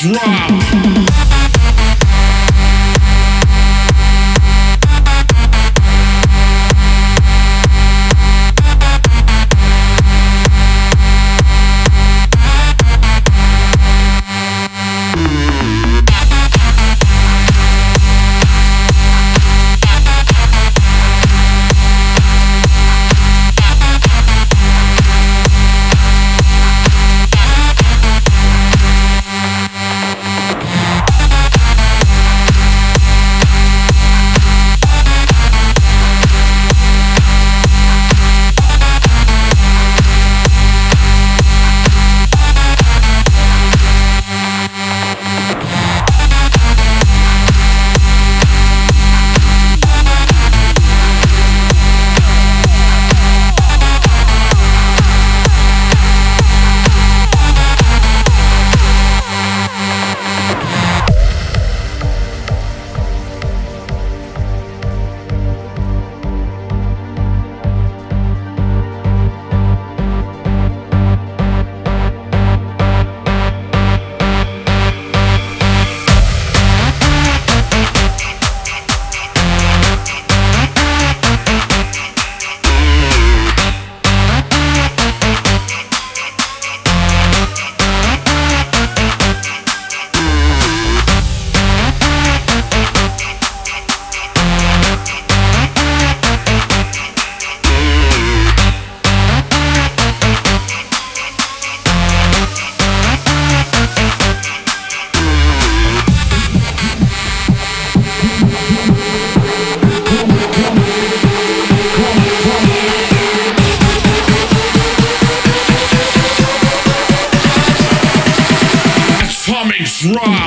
drop. Comics Rob.